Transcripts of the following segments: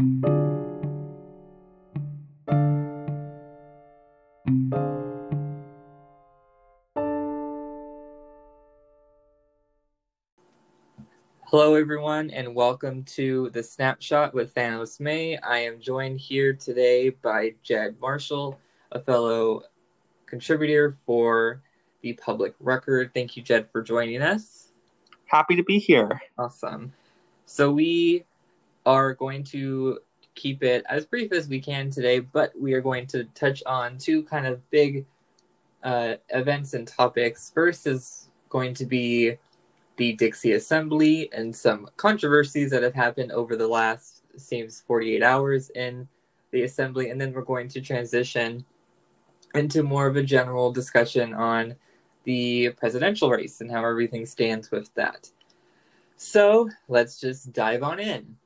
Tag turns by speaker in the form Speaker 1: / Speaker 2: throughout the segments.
Speaker 1: Hello, everyone, and welcome to the Snapshot with Thanos May. I am joined here today by Jed Marshall, a fellow contributor for the Public Record. Thank you, Jed, for joining us.
Speaker 2: Happy to be here.
Speaker 1: Awesome. So, we are going to keep it as brief as we can today, but we are going to touch on two kind of big uh, events and topics. First is going to be the Dixie Assembly and some controversies that have happened over the last seems 48 hours in the assembly, and then we're going to transition into more of a general discussion on the presidential race and how everything stands with that. So let's just dive on in.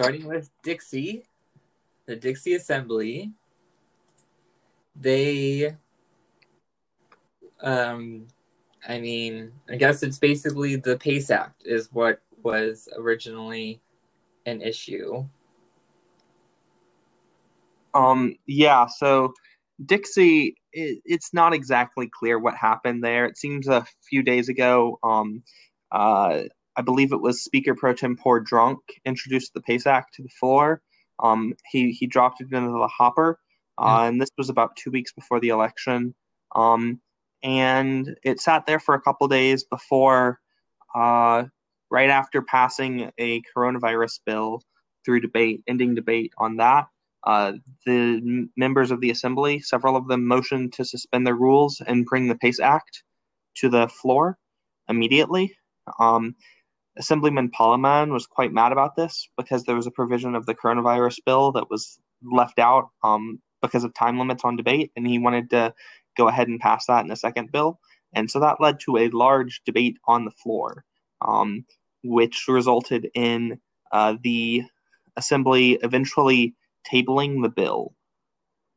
Speaker 1: Starting with Dixie, the Dixie Assembly, they um, I mean, I guess it's basically the PACE Act is what was originally an issue.
Speaker 2: Um, yeah, so Dixie, it, it's not exactly clear what happened there. It seems a few days ago, um, uh, I believe it was Speaker Pro Tempore Drunk introduced the PACE Act to the floor. Um, he he dropped it into the hopper, uh, mm-hmm. and this was about two weeks before the election. Um, and it sat there for a couple days before, uh, right after passing a coronavirus bill through debate, ending debate on that. Uh, the m- members of the assembly, several of them motioned to suspend their rules and bring the PACE Act to the floor immediately. Um, Assemblyman Palaman was quite mad about this because there was a provision of the coronavirus bill that was left out um, because of time limits on debate, and he wanted to go ahead and pass that in a second bill. And so that led to a large debate on the floor, um, which resulted in uh, the assembly eventually tabling the bill.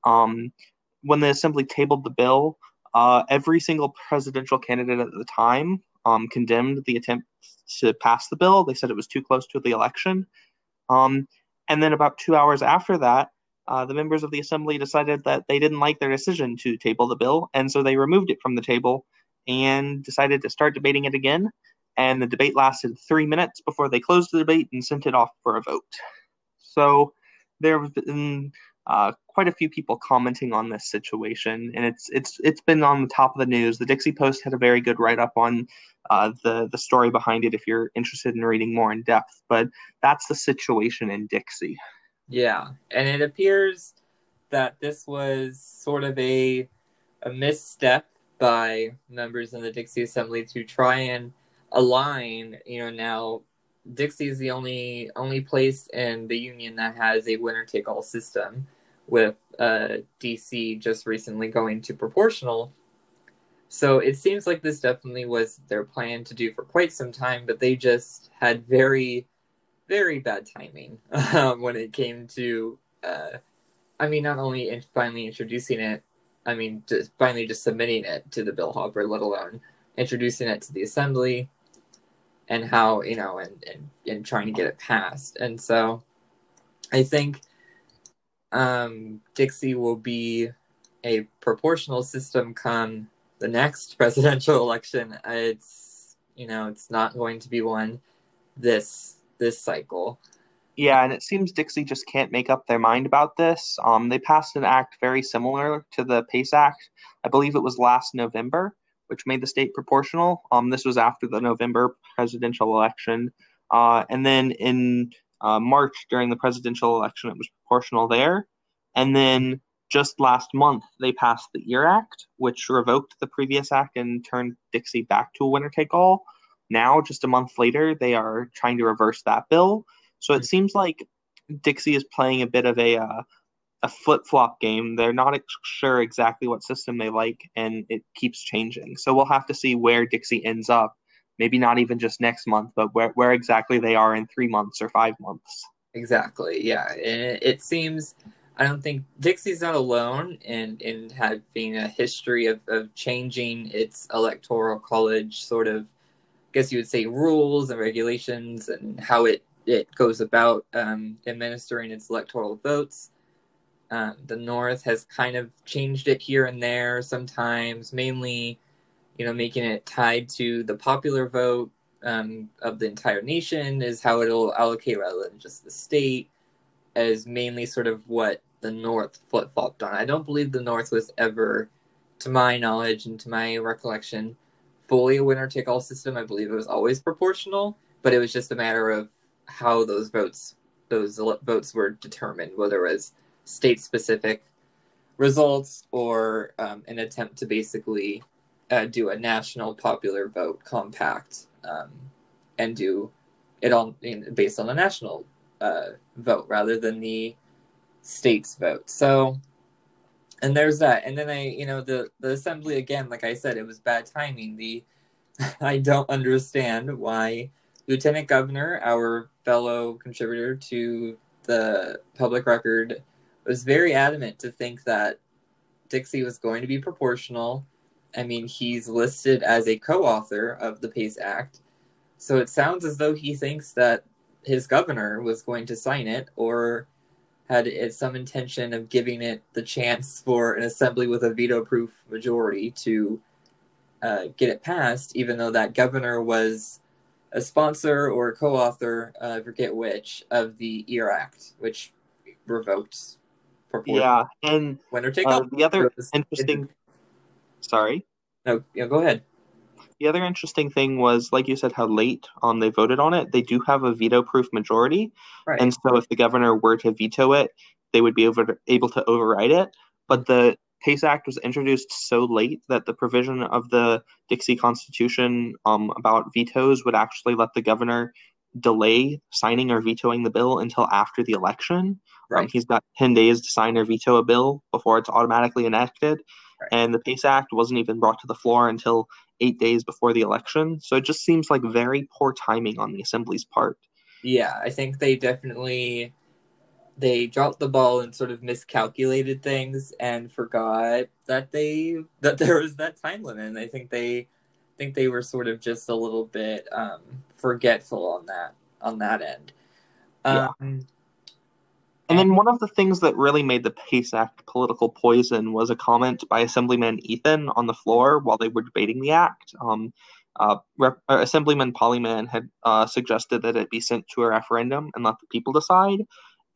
Speaker 2: Um, when the assembly tabled the bill, uh, every single presidential candidate at the time um, condemned the attempt to pass the bill. They said it was too close to the election. Um, and then about two hours after that, uh, the members of the assembly decided that they didn't like their decision to table the bill, and so they removed it from the table and decided to start debating it again. And the debate lasted three minutes before they closed the debate and sent it off for a vote. So there have been uh, quite a few people commenting on this situation, and it's it's it's been on the top of the news. The Dixie Post had a very good write up on uh, the the story behind it if you're interested in reading more in depth. But that's the situation in Dixie.
Speaker 1: Yeah, and it appears that this was sort of a a misstep by members in the Dixie Assembly to try and align. You know, now Dixie is the only only place in the union that has a winner take all system, with uh, DC just recently going to proportional. So it seems like this definitely was their plan to do for quite some time, but they just had very very bad timing um, when it came to, uh, I mean, not only in finally introducing it, I mean, just finally just submitting it to the bill hopper, let alone introducing it to the assembly and how, you know, and, and, and trying to get it passed. And so I think um, Dixie will be a proportional system come the next presidential election. It's, you know, it's not going to be one this this cycle.
Speaker 2: Yeah, and it seems Dixie just can't make up their mind about this. Um, they passed an act very similar to the PACE Act. I believe it was last November, which made the state proportional. Um, this was after the November presidential election. Uh, and then in uh, March, during the presidential election, it was proportional there. And then just last month, they passed the EAR Act, which revoked the previous act and turned Dixie back to a winner take all. Now, just a month later, they are trying to reverse that bill. So it seems like Dixie is playing a bit of a uh, a flip flop game. They're not sure exactly what system they like, and it keeps changing. So we'll have to see where Dixie ends up. Maybe not even just next month, but where where exactly they are in three months or five months.
Speaker 1: Exactly. Yeah, and it seems. I don't think Dixie's not alone in in having a history of, of changing its electoral college sort of I guess you would say rules and regulations and how it it goes about um, administering its electoral votes. Um, the North has kind of changed it here and there sometimes, mainly, you know, making it tied to the popular vote um, of the entire nation is how it'll allocate rather than just the state, as mainly sort of what the North flip flopped on. I don't believe the North was ever, to my knowledge and to my recollection, fully a winner take all system. I believe it was always proportional, but it was just a matter of how those votes those votes were determined, whether it was state specific results or um, an attempt to basically uh, do a national popular vote compact um, and do it all based on the national uh, vote rather than the state's vote. So, and there's that. And then I, you know, the the assembly again, like I said, it was bad timing. The I don't understand why Lieutenant Governor, our fellow contributor to the public record, was very adamant to think that Dixie was going to be proportional. I mean, he's listed as a co author of the PACE Act. So it sounds as though he thinks that his governor was going to sign it or had some intention of giving it the chance for an assembly with a veto proof majority to uh, get it passed, even though that governor was a sponsor or a co author, uh, I forget which, of the EAR Act, which revoked.
Speaker 2: Yeah, and winner take uh, the other interesting. Sorry.
Speaker 1: No, yeah, go ahead.
Speaker 2: The other interesting thing was, like you said, how late um, they voted on it. They do have a veto-proof majority, right. and so if the governor were to veto it, they would be over, able to override it. But the PACE Act was introduced so late that the provision of the Dixie Constitution um, about vetoes would actually let the governor delay signing or vetoing the bill until after the election. Um, right. Um, he's got 10 days to sign or veto a bill before it's automatically enacted. Right. And the PACE Act wasn't even brought to the floor until eight days before the election. So it just seems like very poor timing on the assembly's part.
Speaker 1: Yeah, I think they definitely they dropped the ball and sort of miscalculated things and forgot that they that there was that time limit. And I think they think they were sort of just a little bit um, forgetful on that on that end.
Speaker 2: Um, yeah. And then one of the things that really made the PACE Act political poison was a comment by Assemblyman Ethan on the floor while they were debating the act. Um, uh, Rep- uh, Assemblyman Polyman had uh, suggested that it be sent to a referendum and let the people decide.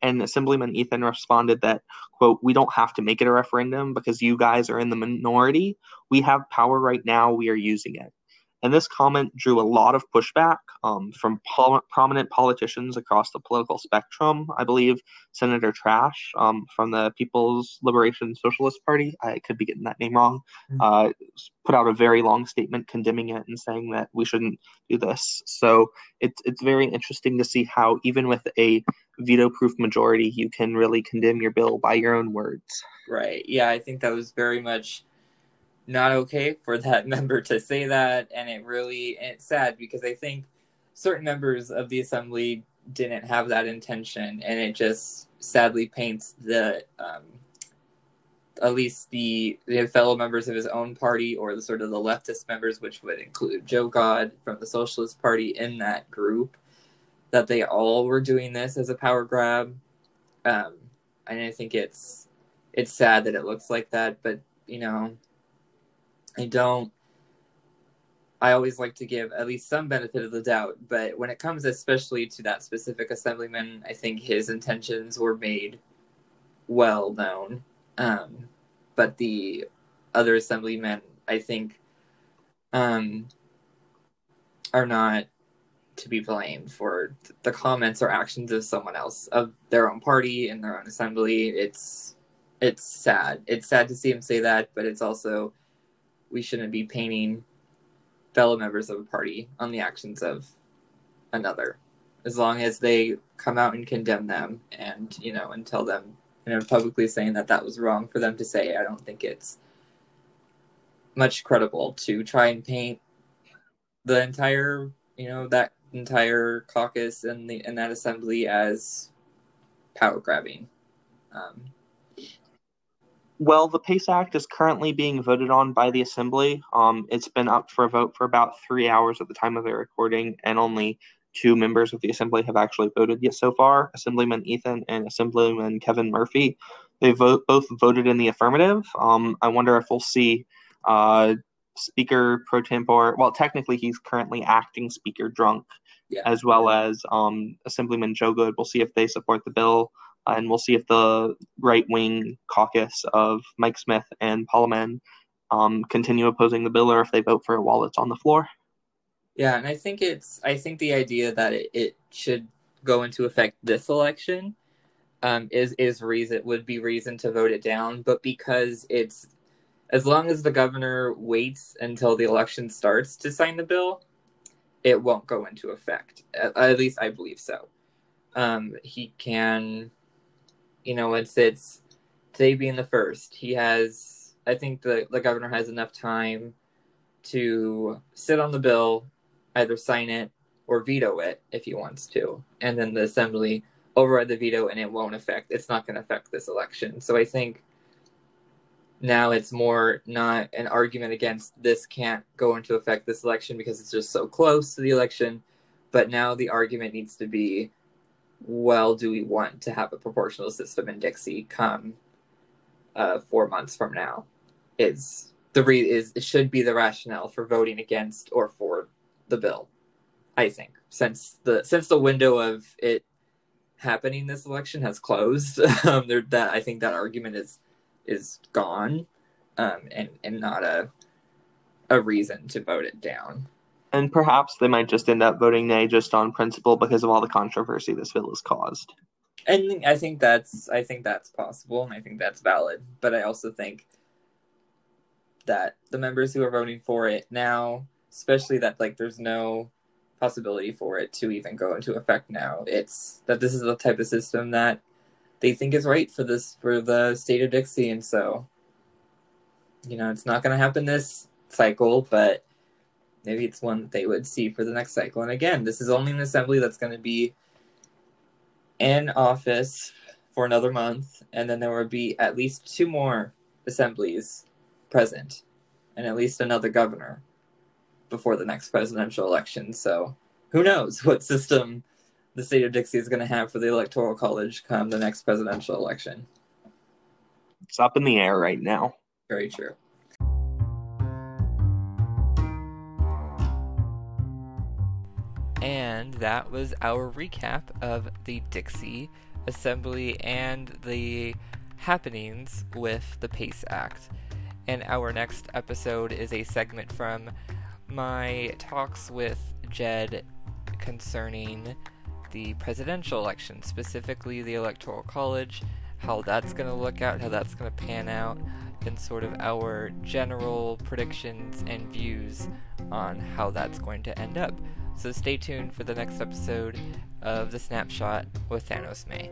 Speaker 2: And Assemblyman Ethan responded that, quote, we don't have to make it a referendum because you guys are in the minority. We have power right now. We are using it. And this comment drew a lot of pushback um, from pol- prominent politicians across the political spectrum. I believe Senator Trash um, from the People's Liberation Socialist Party, I could be getting that name wrong, mm-hmm. uh, put out a very long statement condemning it and saying that we shouldn't do this. So it's, it's very interesting to see how, even with a veto proof majority, you can really condemn your bill by your own words.
Speaker 1: Right. Yeah, I think that was very much not okay for that member to say that and it really it's sad because i think certain members of the assembly didn't have that intention and it just sadly paints the um, at least the, the fellow members of his own party or the sort of the leftist members which would include joe god from the socialist party in that group that they all were doing this as a power grab. Um, and i think it's it's sad that it looks like that but you know I don't. I always like to give at least some benefit of the doubt, but when it comes especially to that specific assemblyman, I think his intentions were made well known. Um, but the other assemblymen, I think, um, are not to be blamed for the comments or actions of someone else of their own party in their own assembly. It's it's sad. It's sad to see him say that, but it's also we shouldn't be painting fellow members of a party on the actions of another. As long as they come out and condemn them and you know and tell them you know publicly saying that that was wrong for them to say i don't think it's much credible to try and paint the entire you know that entire caucus and the and that assembly as power grabbing. Um,
Speaker 2: well, the PACE Act is currently being voted on by the Assembly. Um, it's been up for a vote for about three hours at the time of the recording, and only two members of the assembly have actually voted yet so far Assemblyman Ethan and Assemblyman Kevin Murphy. They vote, both voted in the affirmative. Um, I wonder if we'll see uh, Speaker pro tempore. Well, technically, he's currently acting Speaker Drunk,
Speaker 1: Yeah.
Speaker 2: as well as um, Assemblyman Joe Good. We'll see if they support the bill, and we'll see if the right wing caucus of Mike Smith and Parliament um, continue opposing the bill, or if they vote for it while it's on the floor.
Speaker 1: Yeah, and I think it's I think the idea that it, it should go into effect this election um, is is reason would be reason to vote it down, but because it's as long as the governor waits until the election starts to sign the bill, it won't go into effect. At, at least I believe so. Um, he can, you know, it's it's today being the first. He has, I think the the governor has enough time to sit on the bill, either sign it or veto it if he wants to, and then the assembly override the veto, and it won't affect. It's not going to affect this election. So I think now it's more not an argument against this can't go into effect this election because it's just so close to the election, but now the argument needs to be, well, do we want to have a proportional system in Dixie come uh, four months from now? Is the re is it should be the rationale for voting against or for the bill. I think since the since the window of it happening this election has closed, um, there that I think that argument is is gone, um, and and not a a reason to vote it down.
Speaker 2: And perhaps they might just end up voting nay just on principle because of all the controversy this bill has caused.
Speaker 1: And I think that's I think that's possible, and I think that's valid. But I also think that the members who are voting for it now, especially that like there's no possibility for it to even go into effect now. It's that this is the type of system that they think is right for this for the state of Dixie, and so you know it's not going to happen this cycle, but maybe it's one that they would see for the next cycle. And again, this is only an assembly that's going to be in office for another month, and then there will be at least two more assemblies present, and at least another governor before the next presidential election. So who knows what system the state of Dixie is going to have for the electoral college come the next presidential election.
Speaker 2: It's up in the air right now.
Speaker 1: Very true. And that was our recap of the Dixie Assembly and the happenings with the PACE Act. And our next episode is a segment from my talks with Jed concerning the presidential election, specifically the Electoral College, how that's going to look out, how that's going to pan out, and sort of our general predictions and views on how that's going to end up. So stay tuned for the next episode of The Snapshot with Thanos May.